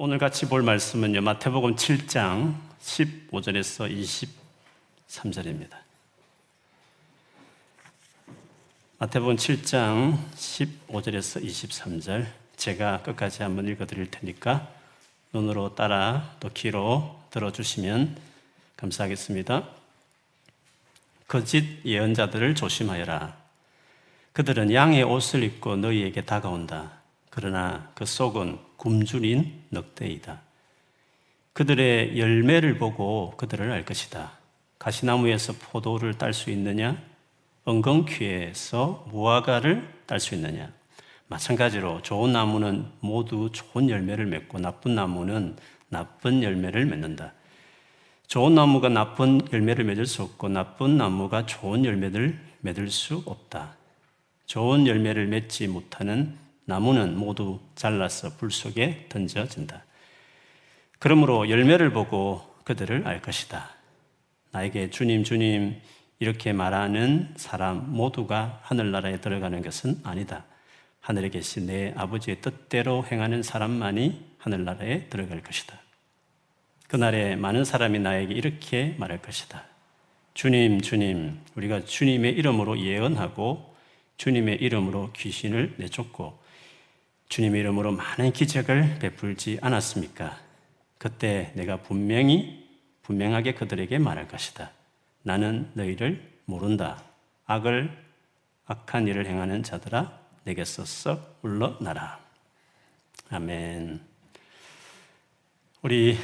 오늘 같이 볼 말씀은요, 마태복음 7장 15절에서 23절입니다. 마태복음 7장 15절에서 23절. 제가 끝까지 한번 읽어 드릴 테니까 눈으로 따라 또 귀로 들어 주시면 감사하겠습니다. 거짓 예언자들을 조심하여라. 그들은 양의 옷을 입고 너희에게 다가온다. 그러나 그 속은 굶주린 늑대이다. 그들의 열매를 보고 그들을 알 것이다. 가시나무에서 포도를 딸 수 있느냐? 엉겅퀴에서 무화과를 딸 수 있느냐? 마찬가지로 좋은 나무는 모두 좋은 열매를 맺고 나쁜 나무는 나쁜 열매를 맺는다. 좋은 나무가 나쁜 열매를 맺을 수 없고 나쁜 나무가 좋은 열매를 맺을 수 없다. 좋은 열매를 맺지 못하는 나무는 모두 잘라서 불 속에 던져진다. 그러므로 열매를 보고 그들을 알 것이다. 나에게 주님, 주님, 이렇게 말하는 사람 모두가 하늘나라에 들어가는 것은 아니다. 하늘에 계신 내 아버지의 뜻대로 행하는 사람만이 하늘나라에 들어갈 것이다. 그날에 많은 사람이 나에게 이렇게 말할 것이다. 주님, 주님, 우리가 주님의 이름으로 예언하고 주님의 이름으로 귀신을 내쫓고 주님의 이름으로 많은 기적을 베풀지 않았습니까? 그때 내가 분명히 분명하게 그들에게 말할 것이다. 나는 너희를 모른다. 악을 악한 일을 행하는 자들아 내게서 썩 물러나라. 아멘. 우리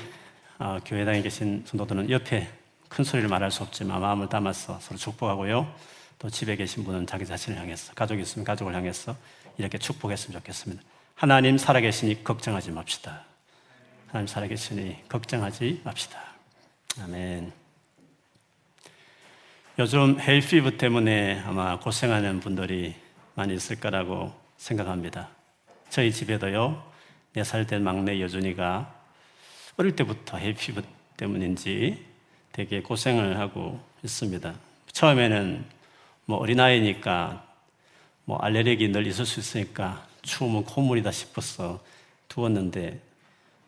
어, 교회당에 계신 성도들은 옆에 큰 소리를 말할 수 없지만 마음을 담아서 서로 축복하고요. 또 집에 계신 분은 자기 자신을 향해서 가족이 있으면 가족을 향해서 이렇게 축복했으면 좋겠습니다. 하나님 살아계시니 걱정하지 맙시다. 하나님 살아계시니 걱정하지 맙시다. 아멘. 요즘 헬피브 때문에 아마 고생하는 분들이 많이 있을 거라고 생각합니다. 저희 집에도요, 4살 된 막내 여준이가 어릴 때부터 헬피브 때문인지 되게 고생을 하고 있습니다. 처음에는 뭐 어린아이니까 뭐 알레르기 늘 있을 수 있으니까 추우면 콧물이다 싶어서 두었는데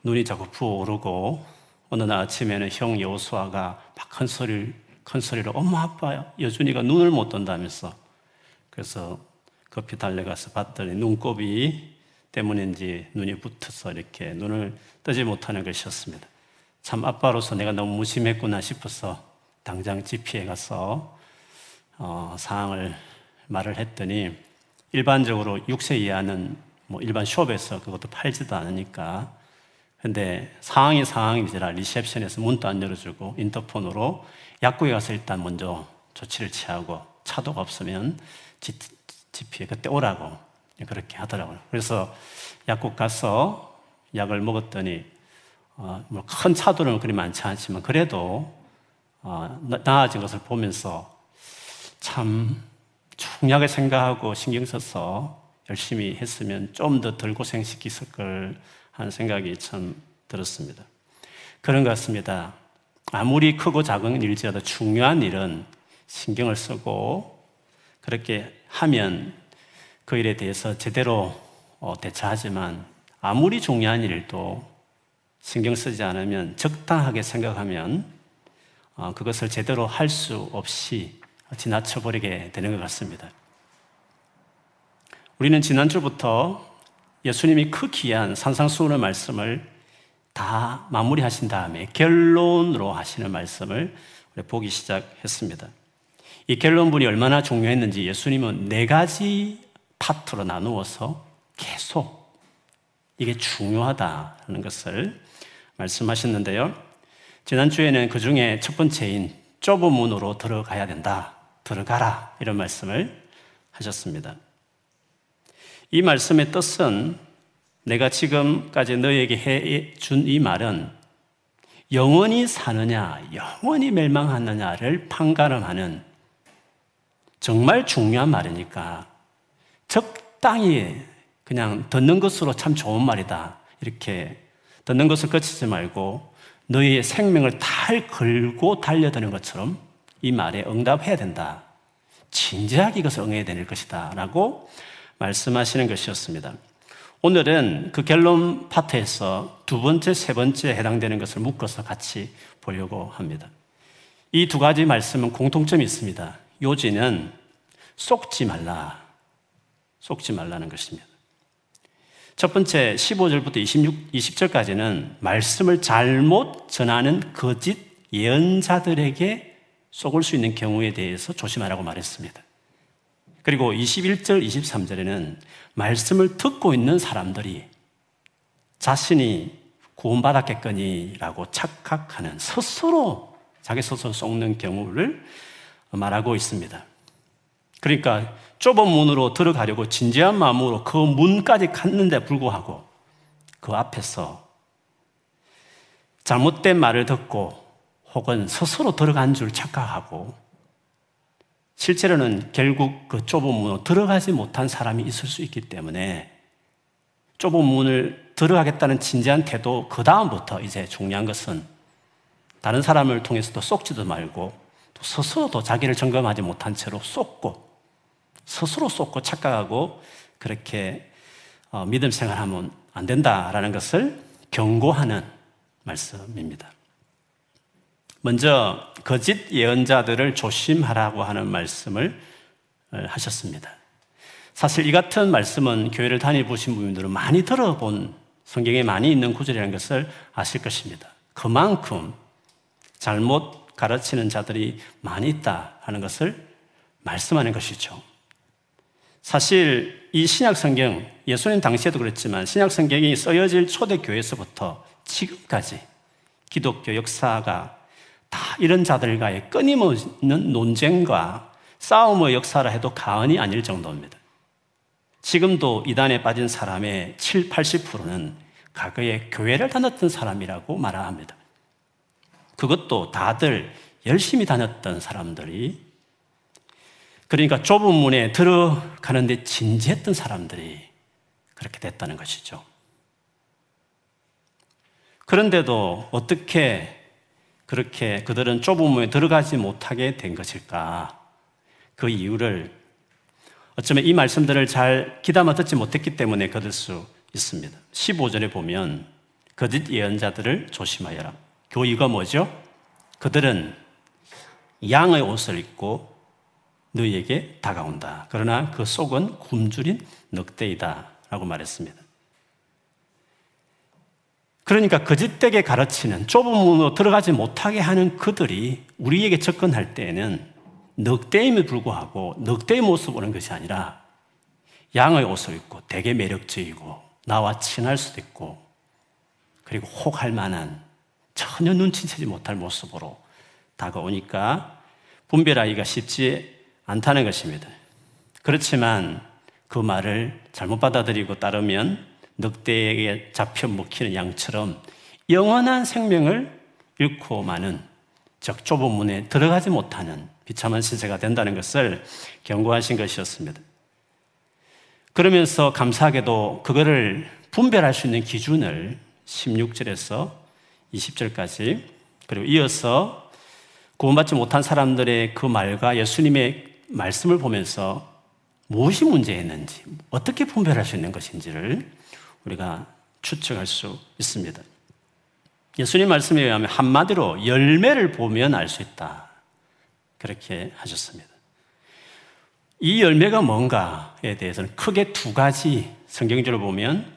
눈이 자꾸 부어오르고 어느 날 아침에는 형 여수아가 막 큰 소리를 큰 소리로 엄마 아빠 여준이가 눈을 못 뜬다면서 그래서 급히 달려가서 봤더니 눈곱이 때문인지 눈이 붙어서 이렇게 눈을 뜨지 못하는 것이었습니다. 참 아빠로서 내가 너무 무심했구나 싶어서 당장 GP에 가서 어, 상황을 말을 했더니 일반적으로 6세 이하는 뭐 일반 숍에서 그것도 팔지도 않으니까 근데 상황이 상황이지라 리셉션에서 문도 안 열어주고 인터폰으로 약국에 가서 일단 먼저 조치를 취하고 차도가 없으면 GP에 그때 오라고 그렇게 하더라고요. 그래서 약국 가서 약을 먹었더니 어, 뭐 큰 차도는 그리 많지 않지만 그래도 어, 나아진 것을 보면서 참 중요하게 생각하고 신경 써서 열심히 했으면 좀 더 덜 고생시켰을 걸 하는 생각이 참 들었습니다. 그런 것 같습니다. 아무리 크고 작은 일지라도 중요한 일은 신경을 쓰고 그렇게 하면 그 일에 대해서 제대로 어, 대처하지만 아무리 중요한 일도 신경 쓰지 않으면 적당하게 생각하면 어, 그것을 제대로 할 수 없이 지나쳐버리게 되는 것 같습니다. 우리는 지난주부터 예수님이 그 귀한 산상수훈의 말씀을 다 마무리하신 다음에 결론으로 하시는 말씀을 보기 시작했습니다. 이 결론분이 얼마나 중요했는지 예수님은 네 가지 파트로 나누어서 계속 이게 중요하다는 것을 말씀하셨는데요. 지난주에는 그 중에 첫 번째인 좁은 문으로 들어가야 된다. 들어가라. 이런 말씀을 하셨습니다. 이 말씀의 뜻은 내가 지금까지 너에게 해 준 이 말은 영원히 사느냐, 영원히 멸망하느냐를 판가름하는 정말 중요한 말이니까 적당히 그냥 듣는 것으로 참 좋은 말이다. 이렇게 듣는 것을 거치지 말고 너희의 생명을 달 걸고 달려드는 것처럼 이 말에 응답해야 된다. 진지하게 이것을 응해야 될 것이다. 라고 말씀하시는 것이었습니다. 오늘은 그 결론 파트에서 두 번째, 세 번째 해당되는 것을 묶어서 같이 보려고 합니다. 이 두 가지 말씀은 공통점이 있습니다. 요지는 쏙지 말라. 쏙지 말라는 것입니다. 첫 번째 15절부터 26, 20절까지는 말씀을 잘못 전하는 거짓 예언자들에게 속을 수 있는 경우에 대해서 조심하라고 말했습니다. 그리고 21절, 23절에는 말씀을 듣고 있는 사람들이 자신이 구원받았겠거니라고 착각하는 스스로 자기 스스로 속는 경우를 말하고 있습니다. 그러니까 좁은 문으로 들어가려고 진지한 마음으로 그 문까지 갔는데 불구하고 그 앞에서 잘못된 말을 듣고 혹은 스스로 들어간 줄 착각하고 실제로는 결국 그 좁은 문으로 들어가지 못한 사람이 있을 수 있기 때문에 좁은 문을 들어가겠다는 진지한 태도 그 다음부터 이제 중요한 것은 다른 사람을 통해서도 쏙지도 말고 또 스스로도 자기를 점검하지 못한 채로 쏟고 스스로 쏟고 착각하고 그렇게 어, 믿음 생활하면 안 된다라는 것을 경고하는 말씀입니다. 먼저 거짓 예언자들을 조심하라고 하는 말씀을 어, 하셨습니다. 사실 이 같은 말씀은 교회를 다녀보신 분들은 많이 들어본 성경에 많이 있는 구절이라는 것을 아실 것입니다. 그만큼 잘못 가르치는 자들이 많이 있다 하는 것을 말씀하는 것이죠. 사실 이 신약 성경, 예수님 당시에도 그랬지만 신약 성경이 써여질 초대교회에서부터 지금까지 기독교 역사가 다 이런 자들과의 끊임없는 논쟁과 싸움의 역사라 해도 가언이 아닐 정도입니다. 지금도 이단에 빠진 사람의 7, 80%는 과거에 교회를 다녔던 사람이라고 말합니다. 그것도 다들 열심히 다녔던 사람들이 그러니까 좁은 문에 들어가는데 진지했던 사람들이 그렇게 됐다는 것이죠. 그런데도 어떻게 그렇게 그들은 좁은 문에 들어가지 못하게 된 것일까? 그 이유를 어쩌면 이 말씀들을 잘 기담아 듣지 못했기 때문에 거둘 수 있습니다. 15절에 보면 거짓 예언자들을 조심하여라. 교의가 뭐죠? 그들은 양의 옷을 입고 너희에게 다가온다. 그러나 그 속은 굶주린 늑대이다. 라고 말했습니다. 그러니까 거짓되게 가르치는 좁은 문으로 들어가지 못하게 하는 그들이 우리에게 접근할 때에는 늑대임에 불구하고 늑대의 모습 보는 것이 아니라 양의 옷을 입고 되게 매력적이고 나와 친할 수도 있고 그리고 혹할 만한 전혀 눈치채지 못할 모습으로 다가오니까 분별하기가 쉽지 않다는 것입니다. 그렇지만 그 말을 잘못 받아들이고 따르면 늑대에게 잡혀 먹히는 양처럼 영원한 생명을 잃고 마는 즉 좁은 문에 들어가지 못하는 비참한 시세가 된다는 것을 경고하신 것이었습니다. 그러면서 감사하게도 그거를 분별할 수 있는 기준을 16절에서 20절까지 그리고 이어서 구원받지 못한 사람들의 그 말과 예수님의 말씀을 보면서 무엇이 문제였는지, 어떻게 분별할 수 있는 것인지를 우리가 추측할 수 있습니다. 예수님 말씀에 의하면 한마디로 열매를 보면 알 수 있다. 그렇게 하셨습니다. 이 열매가 뭔가에 대해서는 크게 두 가지 성경적으로 보면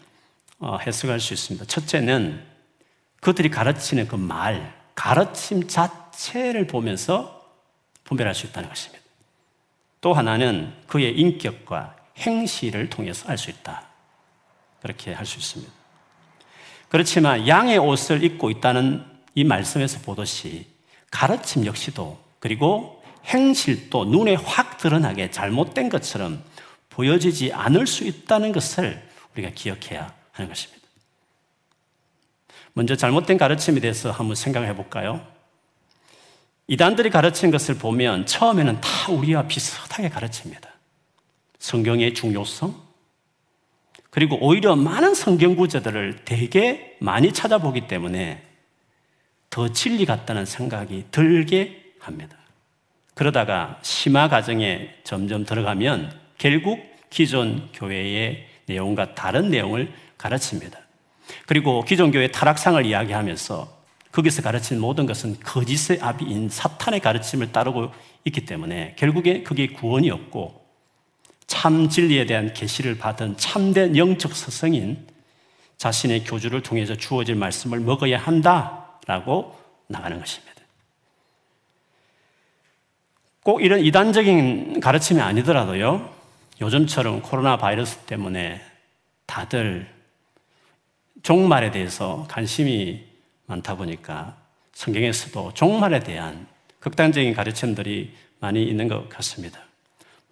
어, 해석할 수 있습니다. 첫째는 그들이 가르치는 그 말, 가르침 자체를 보면서 분별할 수 있다는 것입니다. 또 하나는 그의 인격과 행실을 통해서 알 수 있다. 그렇게 할 수 있습니다. 그렇지만 양의 옷을 입고 있다는 이 말씀에서 보듯이 가르침 역시도 그리고 행실도 눈에 확 드러나게 잘못된 것처럼 보여지지 않을 수 있다는 것을 우리가 기억해야 하는 것입니다. 먼저 잘못된 가르침에 대해서 한번 생각해 볼까요? 이단들이 가르친 것을 보면 처음에는 다 우리와 비슷하게 가르칩니다. 성경의 중요성, 그리고 오히려 많은 성경 구절들을 되게 많이 찾아보기 때문에 더 진리 같다는 생각이 들게 합니다. 그러다가 심화 과정에 점점 들어가면 결국 기존 교회의 내용과 다른 내용을 가르칩니다. 그리고 기존 교회 타락상을 이야기하면서 거기서 가르친 모든 것은 거짓의 아비인 사탄의 가르침을 따르고 있기 때문에 결국에 그게 구원이 없고 참 진리에 대한 계시를 받은 참된 영적 스승인 자신의 교주를 통해서 주어질 말씀을 먹어야 한다라고 나가는 것입니다. 꼭 이런 이단적인 가르침이 아니더라도요, 요즘처럼 코로나 바이러스 때문에 다들 종말에 대해서 관심이 많다 보니까 성경에서도 종말에 대한 극단적인 가르침들이 많이 있는 것 같습니다.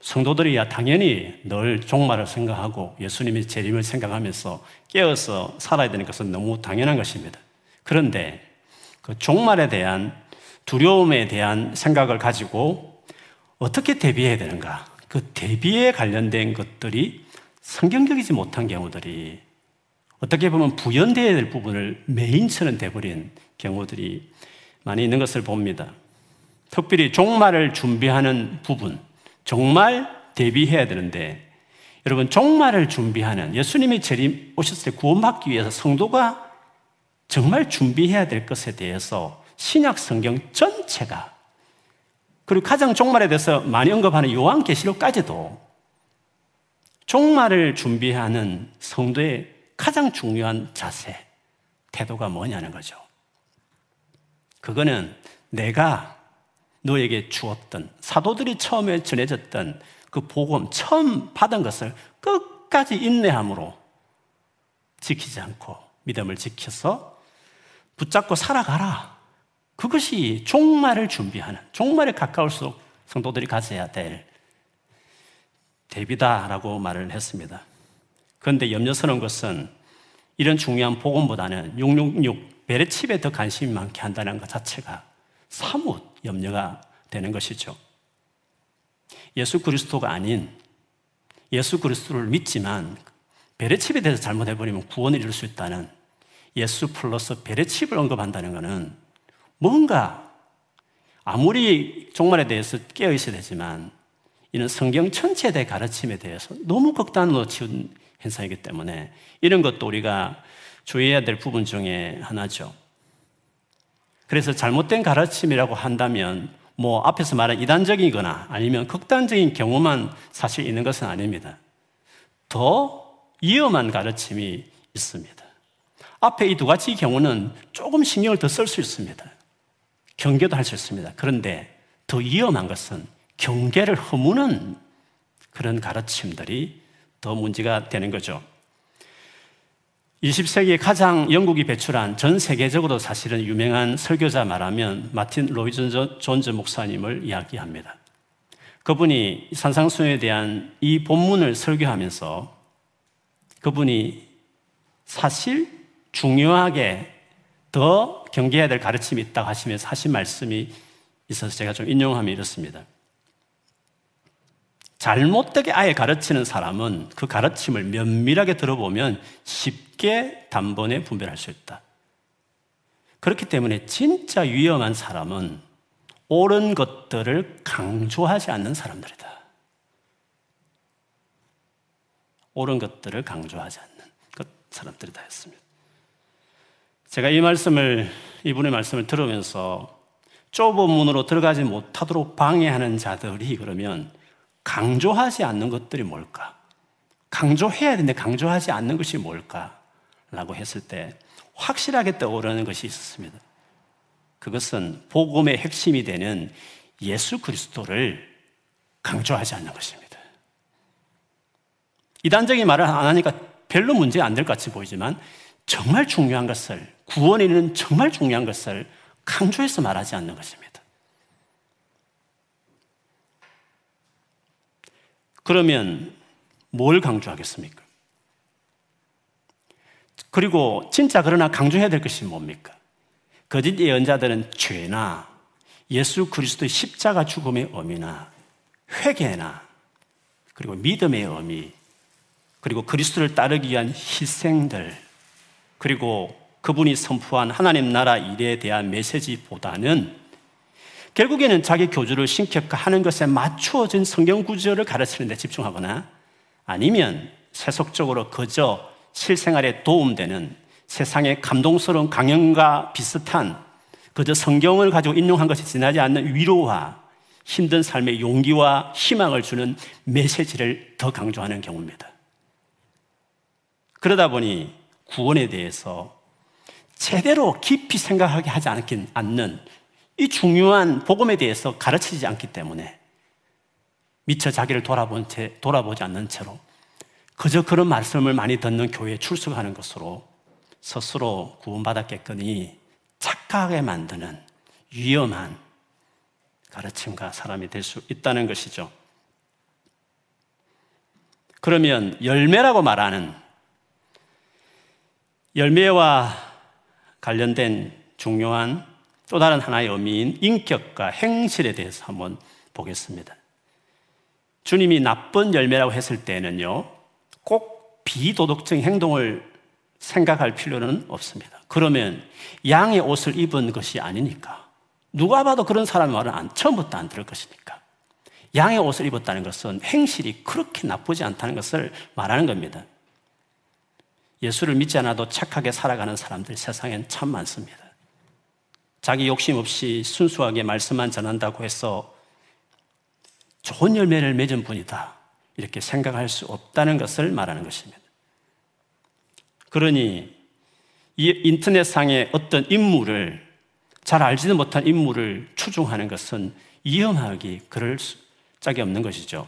성도들이야 당연히 늘 종말을 생각하고 예수님의 재림을 생각하면서 깨어서 살아야 되는 것은 너무 당연한 것입니다. 그런데 그 종말에 대한 두려움에 대한 생각을 가지고 어떻게 대비해야 되는가? 그 대비에 관련된 것들이 성경적이지 못한 경우들이 어떻게 보면 부연되어야 될 부분을 메인처럼 돼버린 경우들이 많이 있는 것을 봅니다. 특별히 종말을 준비하는 부분, 정말 대비해야 되는데, 여러분, 종말을 준비하는 예수님이 재림 오셨을 때 구원받기 위해서 성도가 정말 준비해야 될 것에 대해서 신약 성경 전체가 그리고 가장 종말에 대해서 많이 언급하는 요한계시록까지도 종말을 준비하는 성도의 가장 중요한 자세, 태도가 뭐냐는 거죠. 그거는 내가 너에게 주었던 사도들이 처음에 전해졌던 그 복음 처음 받은 것을 끝까지 인내함으로 지키지 않고 믿음을 지켜서 붙잡고 살아가라. 그것이 종말을 준비하는 종말에 가까울수록 성도들이 가져야 될 대비다라고 말을 했습니다. 그런데 염려스러운 것은 이런 중요한 복음보다는 666 베레칩에 더 관심이 많게 한다는 것 자체가 사뭇 염려가 되는 것이죠. 예수 그리스도가 아닌 예수 그리스도를 믿지만 베레칩에 대해서 잘못해버리면 구원을 이룰 수 있다는 예수 플러스 베레칩을 언급한다는 것은 뭔가 아무리 종말에 대해서 깨어 있어야 되지만 이는 성경 전체에 대해 가르침에 대해서 너무 극단으로 치운 현상이기 때문에 이런 것도 우리가 주의해야 될 부분 중에 하나죠. 그래서 잘못된 가르침이라고 한다면 뭐 앞에서 말한 이단적이거나 아니면 극단적인 경우만 사실 있는 것은 아닙니다. 더 위험한 가르침이 있습니다. 앞에 이 두 가지 경우는 조금 신경을 더 쓸 수 있습니다. 경계도 할 수 있습니다. 그런데 더 위험한 것은 경계를 허무는 그런 가르침들이 더 문제가 되는 거죠. 20세기에 가장 영국이 배출한 전 세계적으로 사실은 유명한 설교자 말하면 마틴 로이드 존스 목사님을 이야기합니다. 그분이 산상수훈에 대한 이 본문을 설교하면서 그분이 사실 중요하게 더 경계해야 될 가르침이 있다고 하시면서 하신 말씀이 있어서 제가 좀 인용하면 이렇습니다. 잘못되게 아예 가르치는 사람은 그 가르침을 면밀하게 들어보면 쉽게 단번에 분별할 수 있다. 그렇기 때문에 진짜 위험한 사람은 옳은 것들을 강조하지 않는 사람들이다. 옳은 것들을 강조하지 않는 것 사람들이다 했습니다. 제가 이 말씀을, 이분의 말씀을 들으면서 좁은 문으로 들어가지 못하도록 방해하는 자들이 그러면 강조하지 않는 것들이 뭘까? 강조해야 되는데 강조하지 않는 것이 뭘까? 라고 했을 때 확실하게 떠오르는 것이 있었습니다. 그것은 복음의 핵심이 되는 예수 그리스도를 강조하지 않는 것입니다. 이단적인 말을 안 하니까 별로 문제 안 될 것 같이 보이지만 정말 중요한 것을, 구원에 있는 정말 중요한 것을 강조해서 말하지 않는 것입니다. 그러면 뭘 강조하겠습니까? 그리고 진짜 그러나 강조해야 될 것이 뭡니까? 거짓 예언자들은 죄나 예수 그리스도의 십자가 죽음의 의미나 회개나 그리고 믿음의 의미 그리고 그리스도를 따르기 위한 희생들 그리고 그분이 선포한 하나님 나라 일에 대한 메시지보다는 결국에는 자기 교주를 신격화하는 것에 맞추어진 성경 구절을 가르치는 데 집중하거나 아니면 세속적으로 그저 실생활에 도움되는 세상의 감동스러운 강연과 비슷한 그저 성경을 가지고 인용한 것이 지나지 않는 위로와 힘든 삶의 용기와 희망을 주는 메시지를 더 강조하는 경우입니다. 그러다 보니 구원에 대해서 제대로 깊이 생각하게 하지 않긴 않는 이 중요한 복음에 대해서 가르치지 않기 때문에 미처 자기를 돌아본 채, 돌아보지 않는 채로 그저 그런 말씀을 많이 듣는 교회에 출석하는 것으로 스스로 구원받았겠거니 착각하게 만드는 위험한 가르침과 사람이 될 수 있다는 것이죠. 그러면 열매라고 말하는 열매와 관련된 중요한 또 다른 하나의 의미인 인격과 행실에 대해서 한번 보겠습니다. 주님이 나쁜 열매라고 했을 때는요, 꼭 비도덕적인 행동을 생각할 필요는 없습니다. 그러면 양의 옷을 입은 것이 아니니까. 누가 봐도 그런 사람의 말은 안, 처음부터 안 들을 것이니까. 양의 옷을 입었다는 것은 행실이 그렇게 나쁘지 않다는 것을 말하는 겁니다. 예수를 믿지 않아도 착하게 살아가는 사람들 세상엔 참 많습니다. 자기 욕심 없이 순수하게 말씀만 전한다고 해서 좋은 열매를 맺은 분이다. 이렇게 생각할 수 없다는 것을 말하는 것입니다. 그러니 이 인터넷상의 어떤 인물을 잘 알지도 못한 인물을 추종하는 것은 위험하기 그럴 짝이 없는 것이죠.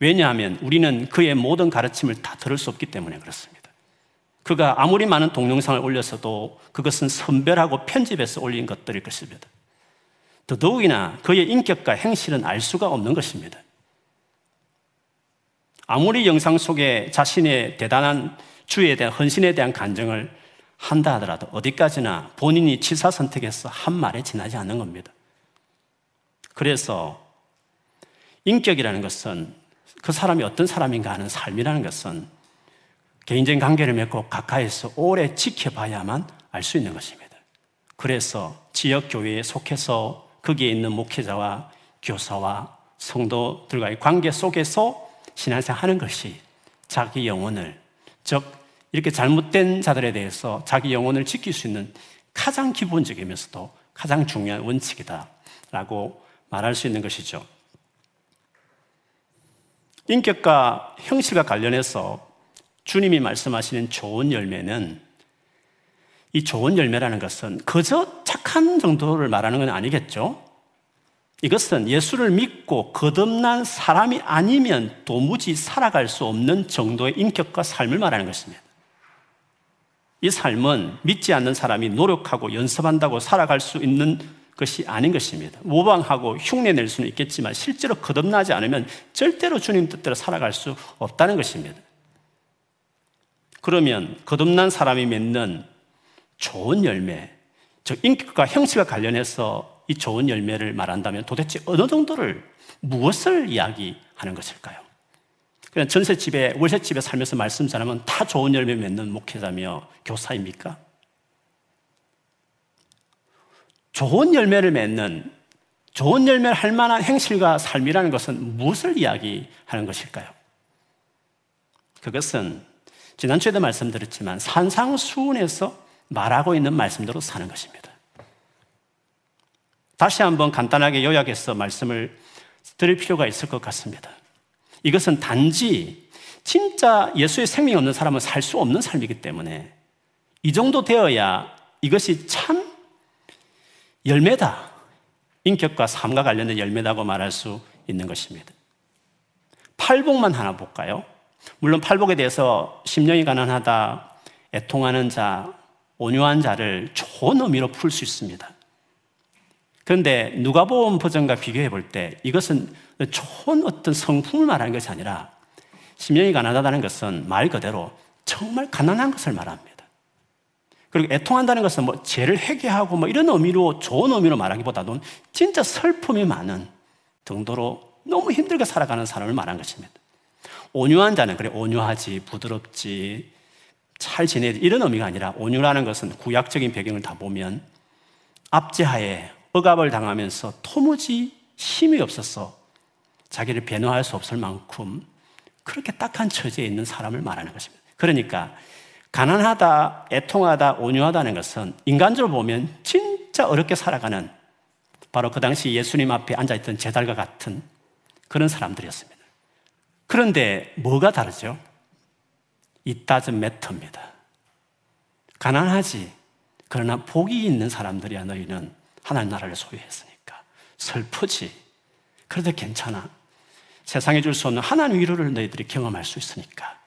왜냐하면 우리는 그의 모든 가르침을 다 들을 수 없기 때문에 그렇습니다. 그가 아무리 많은 동영상을 올렸어도 그것은 선별하고 편집해서 올린 것들일 것입니다. 더더욱이나 그의 인격과 행실은 알 수가 없는 것입니다. 아무리 영상 속에 자신의 대단한 주에 대한 헌신에 대한 간증을 한다 하더라도 어디까지나 본인이 치사 선택해서 한 말에 지나지 않는 겁니다. 그래서 인격이라는 것은 그 사람이 어떤 사람인가 하는 삶이라는 것은 개인적인 관계를 맺고 가까이서 오래 지켜봐야만 알 수 있는 것입니다. 그래서 지역 교회에 속해서 거기에 있는 목회자와 교사와 성도들과의 관계 속에서 신앙생활 하는 것이 자기 영혼을 즉 이렇게 잘못된 자들에 대해서 자기 영혼을 지킬 수 있는 가장 기본적이면서도 가장 중요한 원칙이다라고 말할 수 있는 것이죠. 인격과 형식과 관련해서 주님이 말씀하시는 좋은 열매는 이 좋은 열매라는 것은 그저 착한 정도를 말하는 건 아니겠죠? 이것은 예수를 믿고 거듭난 사람이 아니면 도무지 살아갈 수 없는 정도의 인격과 삶을 말하는 것입니다. 이 삶은 믿지 않는 사람이 노력하고 연습한다고 살아갈 수 있는 것이 아닌 것입니다. 모방하고 흉내낼 수는 있겠지만 실제로 거듭나지 않으면 절대로 주님 뜻대로 살아갈 수 없다는 것입니다. 그러면 거듭난 사람이 맺는 좋은 열매, 즉 인격과 형식과 관련해서 이 좋은 열매를 말한다면 도대체 어느 정도를 무엇을 이야기하는 것일까요? 그냥 전셋집에 월셋집에 살면서 말씀 전하면 다 좋은 열매 맺는 목회자며 교사입니까? 좋은 열매를 맺는 좋은 열매를 할 만한 행실과 삶이라는 것은 무엇을 이야기하는 것일까요? 그것은 지난주에도 말씀드렸지만 산상수훈에서 말하고 있는 말씀대로 사는 것입니다. 다시 한번 간단하게 요약해서 말씀을 드릴 필요가 있을 것 같습니다. 이것은 단지 진짜 예수의 생명 없는 사람은 살 수 없는 삶이기 때문에 이 정도 되어야 이것이 참 열매다. 인격과 삶과 관련된 열매다고 말할 수 있는 것입니다. 팔복만 하나 볼까요? 물론 팔복에 대해서 심령이 가난하다, 애통하는 자, 온유한 자를 좋은 의미로 풀 수 있습니다. 그런데 누가복음 버전과 비교해 볼 때 이것은 좋은 어떤 성품을 말하는 것이 아니라 심령이 가난하다는 것은 말 그대로 정말 가난한 것을 말합니다. 그리고 애통한다는 것은 뭐 죄를 회개하고 뭐 이런 의미로 좋은 의미로 말하기보다는 진짜 슬픔이 많은 정도로 너무 힘들게 살아가는 사람을 말한 것입니다. 온유한 자는 그래 온유하지 부드럽지 잘 지내지 이런 의미가 아니라 온유라는 것은 구약적인 배경을 다 보면 압제하에 억압을 당하면서 토무지 힘이 없어서 자기를 변호할 수 없을 만큼 그렇게 딱한 처지에 있는 사람을 말하는 것입니다. 그러니까 가난하다, 애통하다, 온유하다는 것은 인간적으로 보면 진짜 어렵게 살아가는 바로 그 당시 예수님 앞에 앉아있던 제달과 같은 그런 사람들이었습니다. 그런데 뭐가 다르죠? 이따은 매터입니다. 가난하지. 그러나 복이 있는 사람들이야 너희는 하나님 나라를 소유했으니까. 슬프지. 그래도 괜찮아. 세상에 줄 수 없는 하나님 위로를 너희들이 경험할 수 있으니까.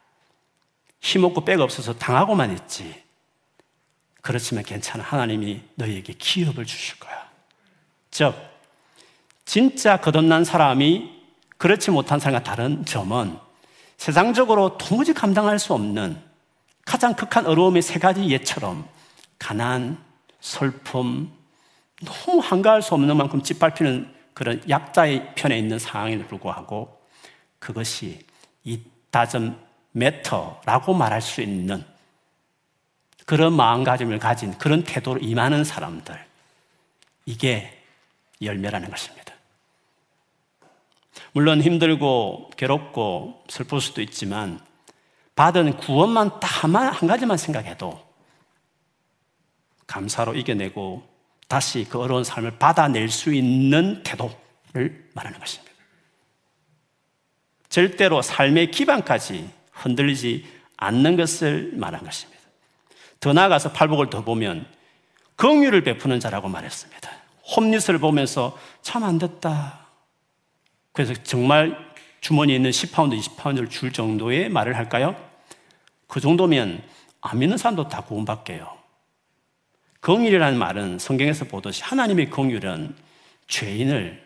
힘없고 백 없어서 당하고만 있지. 그렇지만 괜찮아. 하나님이 너희에게 기업을 주실 거야. 즉, 진짜 거듭난 사람이 그렇지 못한 사람과 다른 점은 세상적으로 도무지 감당할 수 없는 가장 극한 어려움의 세 가지 예처럼 가난, 슬픔, 너무 한가할 수 없는 만큼 짓밟히는 그런 약자의 편에 있는 상황에도 불구하고 그것이 이 다점 매터라고 말할 수 있는 그런 마음가짐을 가진 그런 태도로 임하는 사람들. 이게 열매라는 것입니다. 물론 힘들고 괴롭고 슬플 수도 있지만 받은 구원만 딱한 가지만 생각해도 감사로 이겨내고 다시 그 어려운 삶을 받아낼 수 있는 태도를 말하는 것입니다. 절대로 삶의 기반까지 흔들리지 않는 것을 말한 것입니다. 더 나아가서 팔복을 더 보면 긍휼을 베푸는 자라고 말했습니다. 홈리스를 보면서 참 안 됐다. 그래서 정말 주머니에 있는 10파운드, 20파운드를 줄 정도의 말을 할까요? 그 정도면 안 믿는 사람도 다 구원받게요. 긍휼이라는 말은 성경에서 보듯이 하나님의 긍휼은 죄인을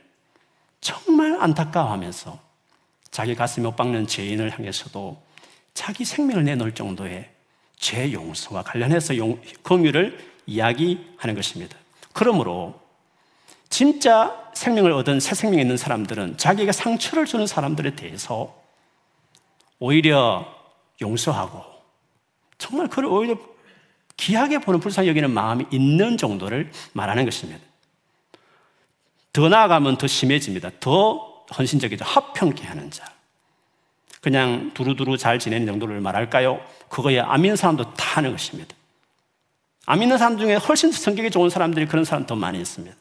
정말 안타까워하면서 자기 가슴에 못 박는 죄인을 향해서도 자기 생명을 내놓을 정도의 죄 용서와 관련해서 용, 긍휼을 이야기하는 것입니다. 그러므로 진짜 생명을 얻은 새 생명이 있는 사람들은 자기에게 상처를 주는 사람들에 대해서 오히려 용서하고 정말 그를 오히려 귀하게 보는 불쌍히 여기는 마음이 있는 정도를 말하는 것입니다. 더 나아가면 더 심해집니다. 더 헌신적이죠. 합평케 하는 자. 그냥 두루두루 잘 지내는 정도를 말할까요? 그거에 안 믿는 사람도 다 하는 것입니다. 안 믿는 사람 중에 훨씬 성격이 좋은 사람들이 그런 사람 더 많이 있습니다.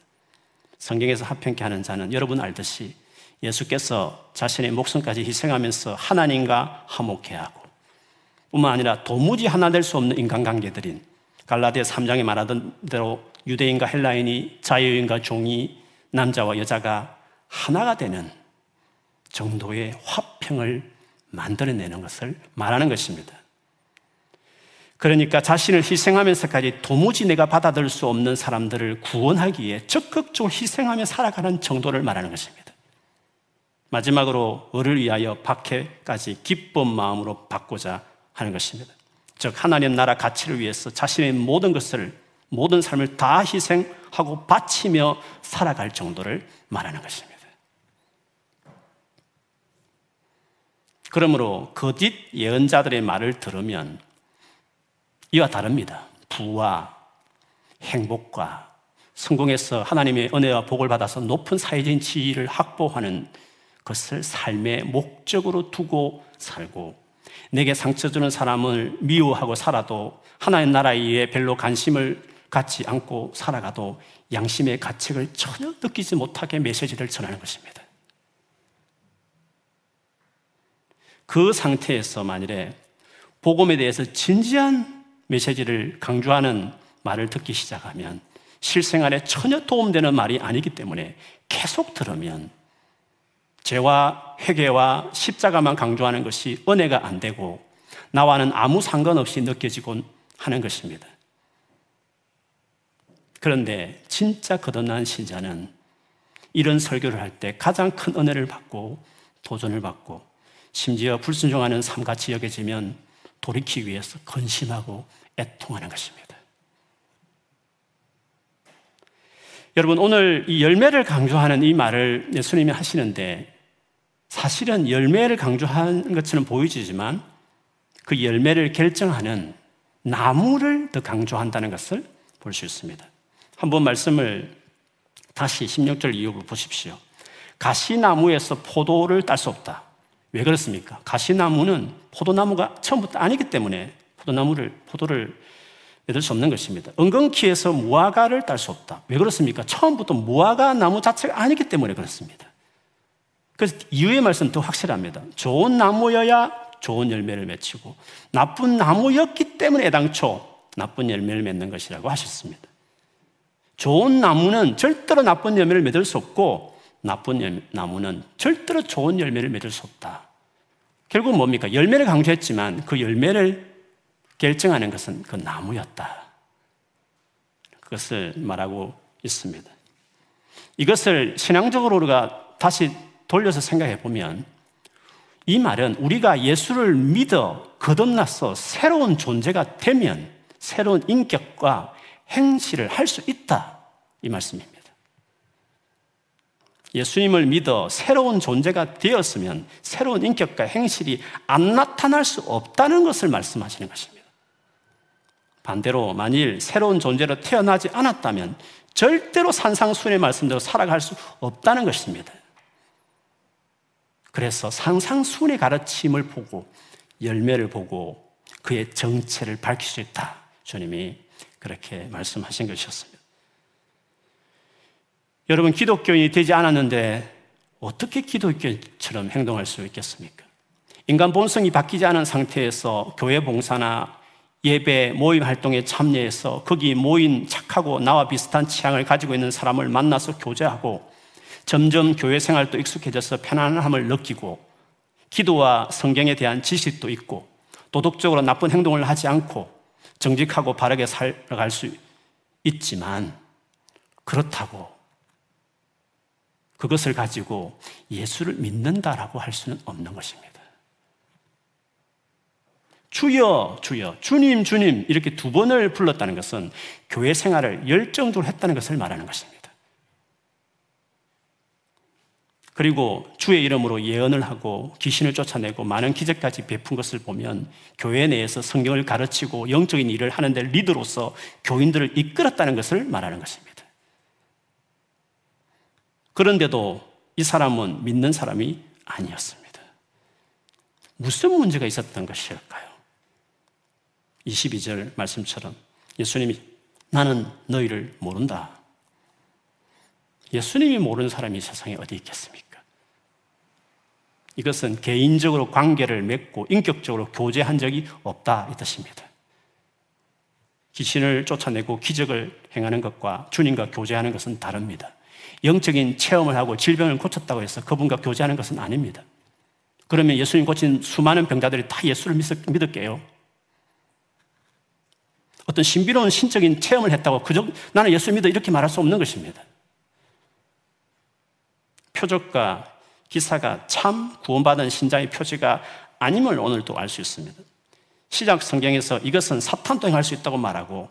성경에서 합평케 하는 자는 여러분 알듯이 예수께서 자신의 목숨까지 희생하면서 하나님과 화목해 하고 뿐만 아니라 도무지 하나 될 수 없는 인간관계들인 갈라디아 3장에 말하던 대로 유대인과 헬라인이 자유인과 종이 남자와 여자가 하나가 되는 정도의 화평을 만들어내는 것을 말하는 것입니다. 그러니까 자신을 희생하면서까지 도무지 내가 받아들일 수 없는 사람들을 구원하기 위해 적극적으로 희생하며 살아가는 정도를 말하는 것입니다. 마지막으로 을을 위하여 박해까지 기쁜 마음으로 받고자 하는 것입니다. 즉 하나님 나라 가치를 위해서 자신의 모든 것을 모든 삶을 다 희생하고 바치며 살아갈 정도를 말하는 것입니다. 그러므로 거짓 예언자들의 말을 들으면 이와 다릅니다. 부와 행복과 성공해서 하나님의 은혜와 복을 받아서 높은 사회적인 지위를 확보하는 것을 삶의 목적으로 두고 살고 내게 상처 주는 사람을 미워하고 살아도 하나님 나라에 별로 관심을 갖지 않고 살아가도 양심의 가책을 전혀 느끼지 못하게 메시지를 전하는 것입니다. 그 상태에서 만일에 복음에 대해서 진지한 메시지를 강조하는 말을 듣기 시작하면 실생활에 전혀 도움되는 말이 아니기 때문에 계속 들으면 죄와 회개와 십자가만 강조하는 것이 은혜가 안 되고 나와는 아무 상관없이 느껴지곤 하는 것입니다. 그런데 진짜 거듭난 신자는 이런 설교를 할 때 가장 큰 은혜를 받고 도전을 받고 심지어 불순종하는 삶같이 여겨지면 돌이키기 위해서 건심하고 애통하는 것입니다. 여러분, 오늘 이 열매를 강조하는 이 말을 예수님이 하시는데 사실은 열매를 강조한 것처럼 보이지만 그 열매를 결정하는 나무를 더 강조한다는 것을 볼 수 있습니다. 한번 말씀을 다시 16절 이후로 보십시오. 가시나무에서 포도를 딸 수 없다. 왜 그렇습니까? 가시나무는 포도나무가 처음부터 아니기 때문에 포도나무를, 포도를 맺을 수 없는 것입니다. 은근키에서 무화과를 딸 수 없다. 왜 그렇습니까? 처음부터 무화과 나무 자체가 아니기 때문에 그렇습니다. 그래서 이후의 말씀 더 확실합니다. 좋은 나무여야 좋은 열매를 맺히고 나쁜 나무였기 때문에 애당초 나쁜 열매를 맺는 것이라고 하셨습니다. 좋은 나무는 절대로 나쁜 열매를 맺을 수 없고 나쁜 나무는 절대로 좋은 열매를 맺을 수 없다. 결국 뭡니까? 열매를 강조했지만 그 열매를 결정하는 것은 그 나무였다. 그것을 말하고 있습니다. 이것을 신앙적으로 우리가 다시 돌려서 생각해 보면 이 말은 우리가 예수를 믿어 거듭나서 새로운 존재가 되면 새로운 인격과 행실을 할 수 있다. 이 말씀입니다. 예수님을 믿어 새로운 존재가 되었으면 새로운 인격과 행실이 안 나타날 수 없다는 것을 말씀하시는 것입니다. 반대로 만일 새로운 존재로 태어나지 않았다면 절대로 산상순의 말씀대로 살아갈 수 없다는 것입니다. 그래서 상상순의 가르침을 보고 열매를 보고 그의 정체를 밝힐 수 있다. 주님이 그렇게 말씀하신 것이었습니다. 여러분, 기독교인이 되지 않았는데 어떻게 기독교처럼 행동할 수 있겠습니까? 인간 본성이 바뀌지 않은 상태에서 교회 봉사나 예배 모임 활동에 참여해서 거기 모인 착하고 나와 비슷한 취향을 가지고 있는 사람을 만나서 교제하고 점점 교회 생활도 익숙해져서 편안함을 느끼고 기도와 성경에 대한 지식도 있고 도덕적으로 나쁜 행동을 하지 않고 정직하고 바르게 살아갈 수 있지만 그렇다고 그것을 가지고 예수를 믿는다라고 할 수는 없는 것입니다. 주여, 주여, 주님, 주님 이렇게 두 번을 불렀다는 것은 교회 생활을 열정적으로 했다는 것을 말하는 것입니다. 그리고 주의 이름으로 예언을 하고 귀신을 쫓아내고 많은 기적까지 베푼 것을 보면 교회 내에서 성경을 가르치고 영적인 일을 하는데 리더로서 교인들을 이끌었다는 것을 말하는 것입니다. 그런데도 이 사람은 믿는 사람이 아니었습니다. 무슨 문제가 있었던 것일까요? 22절 말씀처럼 예수님이 나는 너희를 모른다. 예수님이 모르는 사람이 세상에 어디 있겠습니까? 이것은 개인적으로 관계를 맺고 인격적으로 교제한 적이 없다 이 뜻입니다. 귀신을 쫓아내고 기적을 행하는 것과 주님과 교제하는 것은 다릅니다. 영적인 체험을 하고 질병을 고쳤다고 해서 그분과 교제하는 것은 아닙니다. 그러면 예수님 고친 수많은 병자들이 다 예수를 믿을게요. 어떤 신비로운 신적인 체험을 했다고 그저 나는 예수 믿어 이렇게 말할 수 없는 것입니다. 표적과 기사가 참 구원받은 신자의 표지가 아님을 오늘도 알 수 있습니다. 시작 성경에서 이것은 사탄도 행할 수 있다고 말하고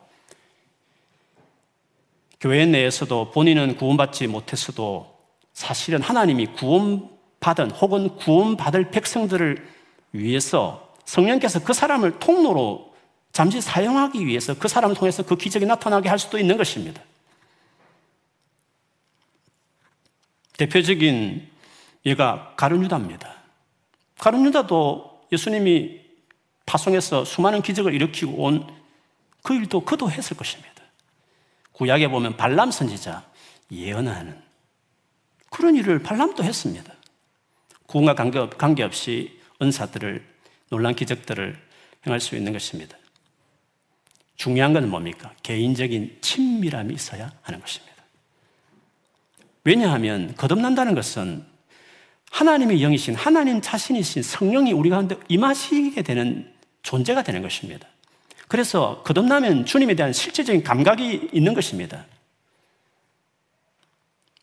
교회 내에서도 본인은 구원받지 못했어도 사실은 하나님이 구원받은 혹은 구원받을 백성들을 위해서 성령께서 그 사람을 통로로 잠시 사용하기 위해서 그 사람을 통해서 그 기적이 나타나게 할 수도 있는 것입니다. 대표적인 얘가 가룟유다입니다. 가룟유다도 예수님이 파송해서 수많은 기적을 일으키고 온 그 일도 그도 했을 것입니다. 구약에 보면 발람 선지자 예언하는 그런 일을 발람도 했습니다. 구원과 관계없이 은사들을 놀란 기적들을 행할 수 있는 것입니다. 중요한 것은 뭡니까? 개인적인 친밀함이 있어야 하는 것입니다. 왜냐하면 거듭난다는 것은 하나님의 영이신 하나님 자신이신 성령이 우리 가운데 임하시게 되는 존재가 되는 것입니다. 그래서 거듭나면 주님에 대한 실제적인 감각이 있는 것입니다.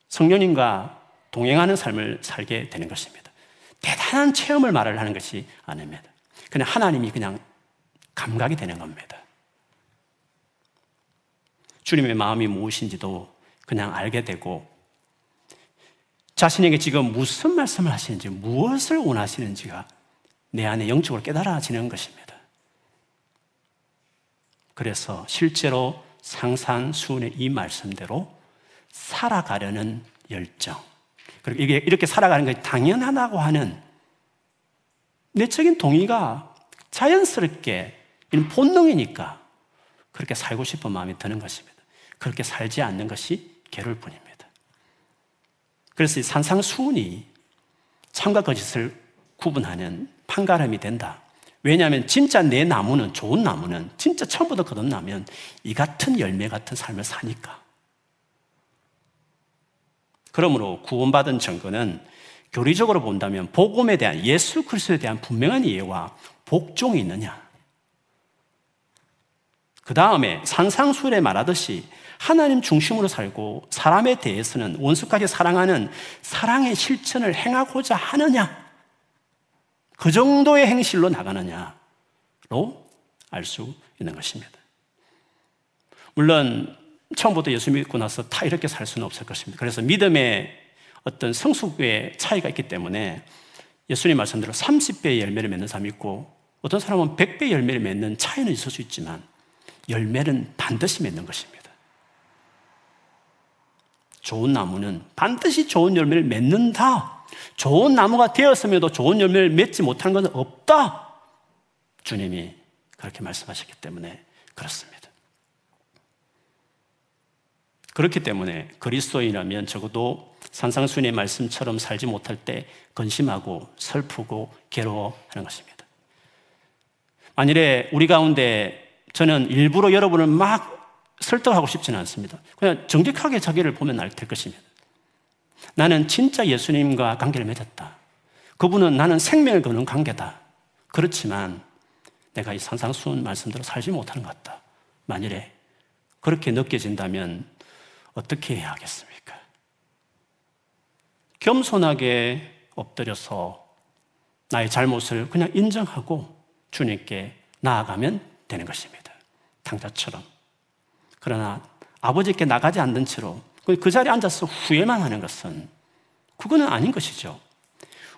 성령님과 동행하는 삶을 살게 되는 것입니다. 대단한 체험을 말을 하는 것이 아닙니다. 그냥 하나님이 그냥 감각이 되는 겁니다. 주님의 마음이 무엇인지도 그냥 알게 되고 자신에게 지금 무슨 말씀을 하시는지, 무엇을 원하시는지가 내 안에 영적으로 깨달아지는 것입니다. 그래서 실제로 상산수훈의 이 말씀대로 살아가려는 열정, 그리고 이게 이렇게 살아가는 것이 당연하다고 하는 내적인 동의가 자연스럽게 본능이니까 그렇게 살고 싶은 마음이 드는 것입니다. 그렇게 살지 않는 것이 괴로울 뿐입니다. 그래서 산상수훈이 참과 거짓을 구분하는 판가름이 된다. 왜냐하면 진짜 내 나무는 좋은 나무는 진짜 처음부터 거듭나면 이 같은 열매 같은 삶을 사니까. 그러므로 구원받은 증거는 교리적으로 본다면 복음에 대한 예수 그리스도에 대한 분명한 이해와 복종이 있느냐. 그 다음에 산상수훈에 말하듯이 하나님 중심으로 살고 사람에 대해서는 원수까지 사랑하는 사랑의 실천을 행하고자 하느냐? 그 정도의 행실로 나가느냐로 알 수 있는 것입니다. 물론 처음부터 예수 믿고 나서 다 이렇게 살 수는 없을 것입니다. 그래서 믿음의 어떤 성숙의 차이가 있기 때문에 예수님 말씀대로 30배의 열매를 맺는 사람이 있고 어떤 사람은 100배의 열매를 맺는 차이는 있을 수 있지만 열매는 반드시 맺는 것입니다. 좋은 나무는 반드시 좋은 열매를 맺는다. 좋은 나무가 되었음에도 좋은 열매를 맺지 못하는 것은 없다. 주님이 그렇게 말씀하셨기 때문에 그렇습니다. 그렇기 때문에 그리스도인이라면 적어도 산상순의 말씀처럼 살지 못할 때 근심하고 슬프고 괴로워하는 것입니다. 만일에 우리 가운데 저는 일부러 여러분을 막 설득하고 싶지는 않습니다. 그냥 정직하게 자기를 보면 알될 것입니다. 나는 진짜 예수님과 관계를 맺었다. 그분은 나는 생명을 거는 관계다. 그렇지만 내가 이 산상수훈 말씀대로 살지 못하는 것 같다. 만일에 그렇게 느껴진다면 어떻게 해야 하겠습니까? 겸손하게 엎드려서 나의 잘못을 그냥 인정하고 주님께 나아가면 되는 것입니다. 당자처럼. 그러나 아버지께 나가지 않는 채로 그 자리에 앉아서 후회만 하는 것은 그거는 아닌 것이죠.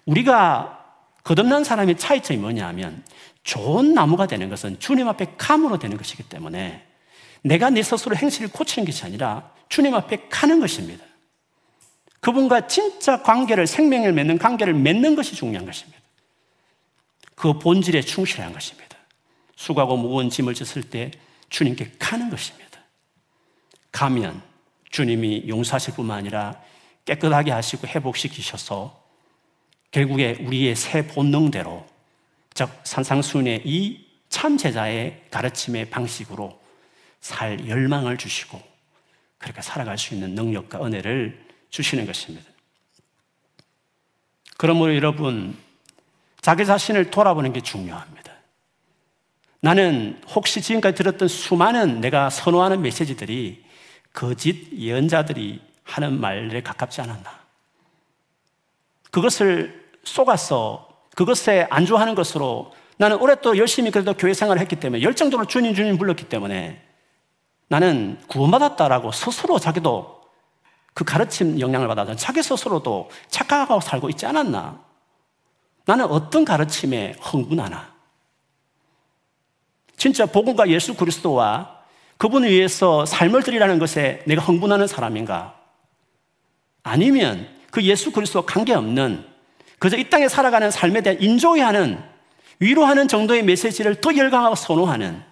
우리가 거듭난 사람의 차이점이 뭐냐 하면 좋은 나무가 되는 것은 주님 앞에 감으로 되는 것이기 때문에 내가 내 스스로 행실을 고치는 것이 아니라 주님 앞에 가는 것입니다. 그분과 진짜 관계를, 생명을 맺는 관계를 맺는 것이 중요한 것입니다. 그 본질에 충실한 것입니다. 수고하고 무거운 짐을 졌을 때 주님께 가는 것입니다. 가면 주님이 용서하실 뿐만 아니라 깨끗하게 하시고 회복시키셔서 결국에 우리의 새 본능대로 즉 산상순의 이 참 제자의 가르침의 방식으로 살 열망을 주시고 그렇게 살아갈 수 있는 능력과 은혜를 주시는 것입니다. 그러므로 여러분 자기 자신을 돌아보는 게 중요합니다. 나는 혹시 지금까지 들었던 수많은 내가 선호하는 메시지들이 거짓 예언자들이 하는 말에 가깝지 않았나. 그것을 속아서 그것에 안주하는 것으로 나는 또 열심히 그래도 교회 생활을 했기 때문에 열정적으로 주님 주님 불렀기 때문에 나는 구원받았다라고 스스로 자기도 그 가르침 영향을 받아서 자기 스스로도 착각하고 살고 있지 않았나? 나는 어떤 가르침에 흥분하나? 진짜 복음과 예수 그리스도와 그분을 위해서 삶을 드리라는 것에 내가 흥분하는 사람인가? 아니면 그 예수 그리스도 관계없는 그저 이 땅에 살아가는 삶에 대한 인조해하는 위로하는 정도의 메시지를 더 열광하고 선호하는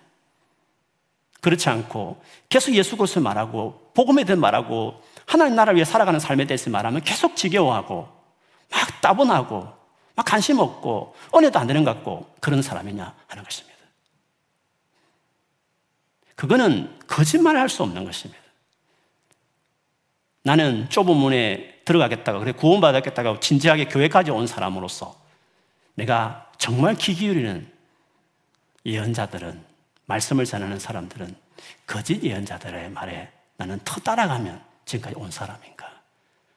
그렇지 않고 계속 예수 그리스도 말하고 복음에 대해 말하고 하나님 나라를 위해 살아가는 삶에 대해서 말하면 계속 지겨워하고 막 따분하고 막 관심 없고 은혜도 안 되는 것 같고 그런 사람이냐 하는 것입니다. 그거는 거짓말을 할수 없는 것입니다. 나는 좁은 문에 들어가겠다가 그래 구원받았겠다가 진지하게 교회까지 온 사람으로서 내가 정말 귀 기울이는 예언자들은 말씀을 전하는 사람들은 거짓 예언자들의 말에 나는 터 따라가면 지금까지 온 사람인가?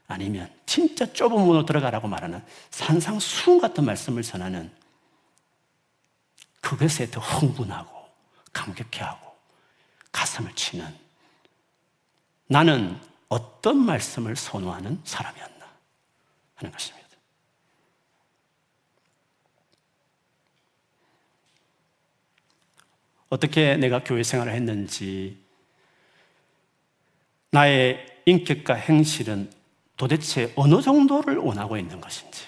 아니면 진짜 좁은 문으로 들어가라고 말하는 산상수훈 같은 말씀을 전하는 그것에 더 흥분하고 감격해하고 가슴을 치는 나는 어떤 말씀을 선호하는 사람이었나 하는 것입니다. 어떻게 내가 교회 생활을 했는지, 나의 인격과 행실은 도대체 어느 정도를 원하고 있는 것인지,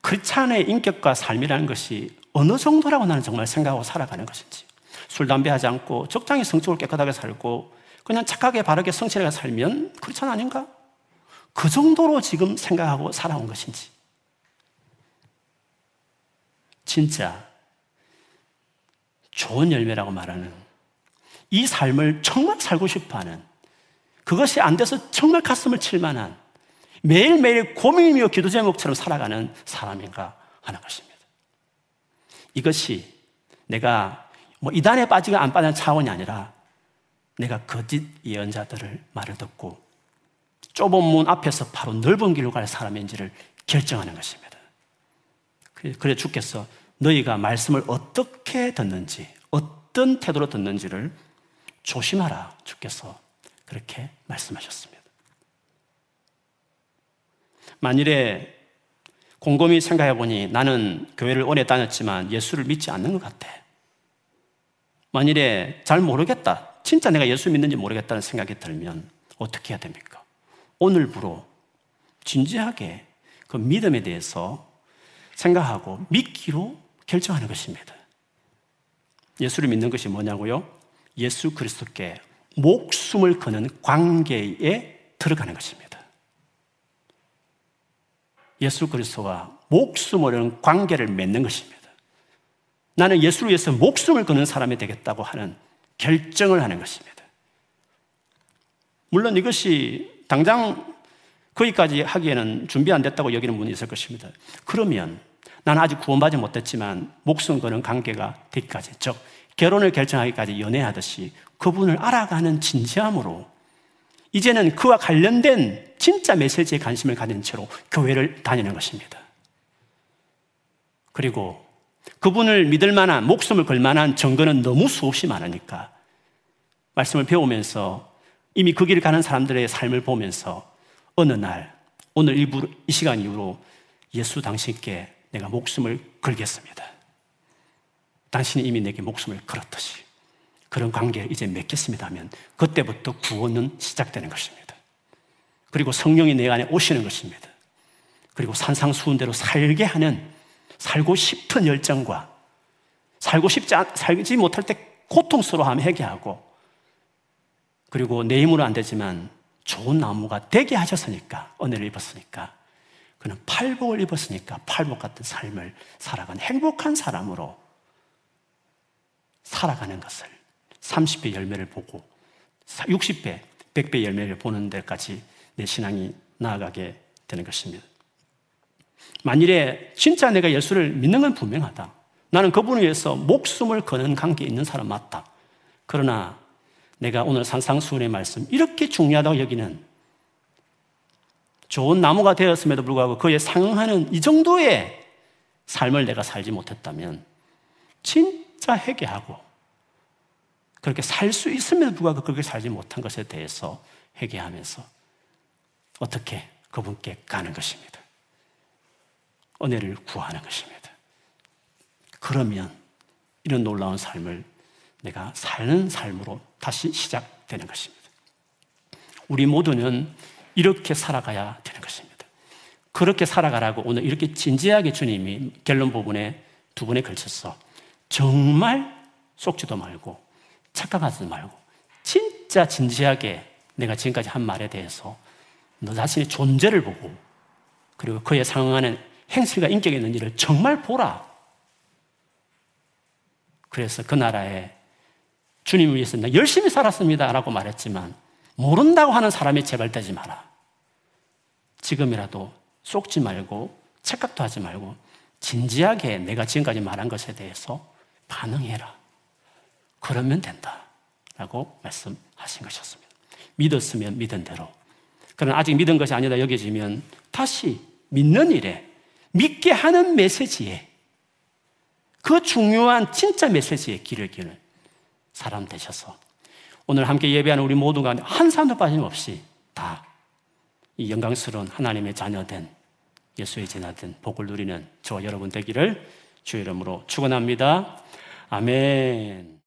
크리스찬의 인격과 삶이라는 것이 어느 정도라고 나는 정말 생각하고 살아가는 것인지 술, 담배 하지 않고 적당히 성적으로 깨끗하게 살고 그냥 착하게 바르게 성실하게 살면 크리스찬 아닌가? 그 정도로 지금 생각하고 살아온 것인지 진짜 좋은 열매라고 말하는 이 삶을 정말 살고 싶어 하는 그것이 안 돼서 정말 가슴을 칠 만한 매일매일 고민이며 기도 제목처럼 살아가는 사람인가 하는 것입니다. 이것이 내가 뭐 이단에 빠지가 안 빠지는 차원이 아니라 내가 거짓 예언자들을 말을 듣고 좁은 문 앞에서 바로 넓은 길로 갈 사람인지를 결정하는 것입니다. 그래 주께서 너희가 말씀을 어떻게 듣는지, 어떤 태도로 듣는지를 조심하라 주께서 그렇게 말씀하셨습니다. 만일에 곰곰이 생각해 보니 나는 교회를 오래 다녔지만 예수를 믿지 않는 것 같아. 만일에 잘 모르겠다. 진짜 내가 예수 믿는지 모르겠다는 생각이 들면 어떻게 해야 됩니까? 오늘부로 진지하게 그 믿음에 대해서 생각하고 믿기로 결정하는 것입니다. 예수를 믿는 것이 뭐냐고요? 예수 그리스도께 목숨을 거는 관계에 들어가는 것입니다. 예수 그리스도와 목숨을 거는 관계를 맺는 것입니다. 나는 예수를 위해서 목숨을 거는 사람이 되겠다고 하는 결정을 하는 것입니다. 물론 이것이 당장 거기까지 하기에는 준비 안 됐다고 여기는 분이 있을 것입니다. 그러면 나는 아직 구원받지 못했지만 목숨 거는 관계가 되기까지, 즉, 결혼을 결정하기까지 연애하듯이 그분을 알아가는 진지함으로 이제는 그와 관련된 진짜 메시지에 관심을 가진 채로 교회를 다니는 것입니다. 그리고 그분을 믿을 만한, 목숨을 걸 만한 증거는 너무 수없이 많으니까 말씀을 배우면서 이미 그 길을 가는 사람들의 삶을 보면서 어느 날, 오늘 이 시간 이후로 예수 당신께 내가 목숨을 걸겠습니다. 당신이 이미 내게 목숨을 걸었듯이 그런 관계를 이제 맺겠습니다 하면 그때부터 구원은 시작되는 것입니다. 그리고 성령이 내 안에 오시는 것입니다. 그리고 산상수훈대로 살게 하는 살고 싶은 열정과 살고 싶지 않, 살지 못할 때 고통스러워함 회개하고 그리고 내 힘으로 안 되지만 좋은 나무가 되게 하셨으니까 은혜를 입었으니까 그는 팔복을 입었으니까 팔복 같은 삶을 살아간 행복한 사람으로 살아가는 것을 30배 열매를 보고 60배, 100배 열매를 보는 데까지 내 신앙이 나아가게 되는 것입니다. 만일에 진짜 내가 예수를 믿는 건 분명하다. 나는 그분을 위해서 목숨을 거는 관계에 있는 사람 맞다. 그러나 내가 오늘 산상수훈의 말씀 이렇게 중요하다고 여기는 좋은 나무가 되었음에도 불구하고 그에 상응하는 이 정도의 삶을 내가 살지 못했다면 진짜 회개하고 그렇게 살 수 있음에도 불구하고 그렇게 살지 못한 것에 대해서 회개하면서 어떻게 그분께 가는 것입니다. 은혜를 구하는 것입니다. 그러면 이런 놀라운 삶을 내가 사는 삶으로 다시 시작되는 것입니다. 우리 모두는 이렇게 살아가야 되는 것입니다. 그렇게 살아가라고 오늘 이렇게 진지하게 주님이 결론 부분에 두 번에 걸쳐서 정말 속지도 말고 착각하지 말고 진짜 진지하게 내가 지금까지 한 말에 대해서 너 자신의 존재를 보고 그리고 그에 상응하는 행실과 인격이 있는지를 정말 보라. 그래서 그 나라에 주님을 위해서 열심히 살았습니다. 라고 말했지만 모른다고 하는 사람이 제발 되지 마라. 지금이라도 속지 말고 착각도 하지 말고 진지하게 내가 지금까지 말한 것에 대해서 반응해라. 그러면 된다. 라고 말씀하신 것이었습니다. 믿었으면 믿은 대로. 그러나 아직 믿은 것이 아니다 여겨지면 다시 믿는 일에 믿게 하는 메시지에 그 중요한 진짜 메시지에 길을 기는 사람 되셔서 오늘 함께 예배하는 우리 모두가 한 사람도 빠짐없이 다 이 영광스러운 하나님의 자녀된 예수의 제자된 복을 누리는 저와 여러분 되기를 주의 이름으로 축원합니다. 아멘.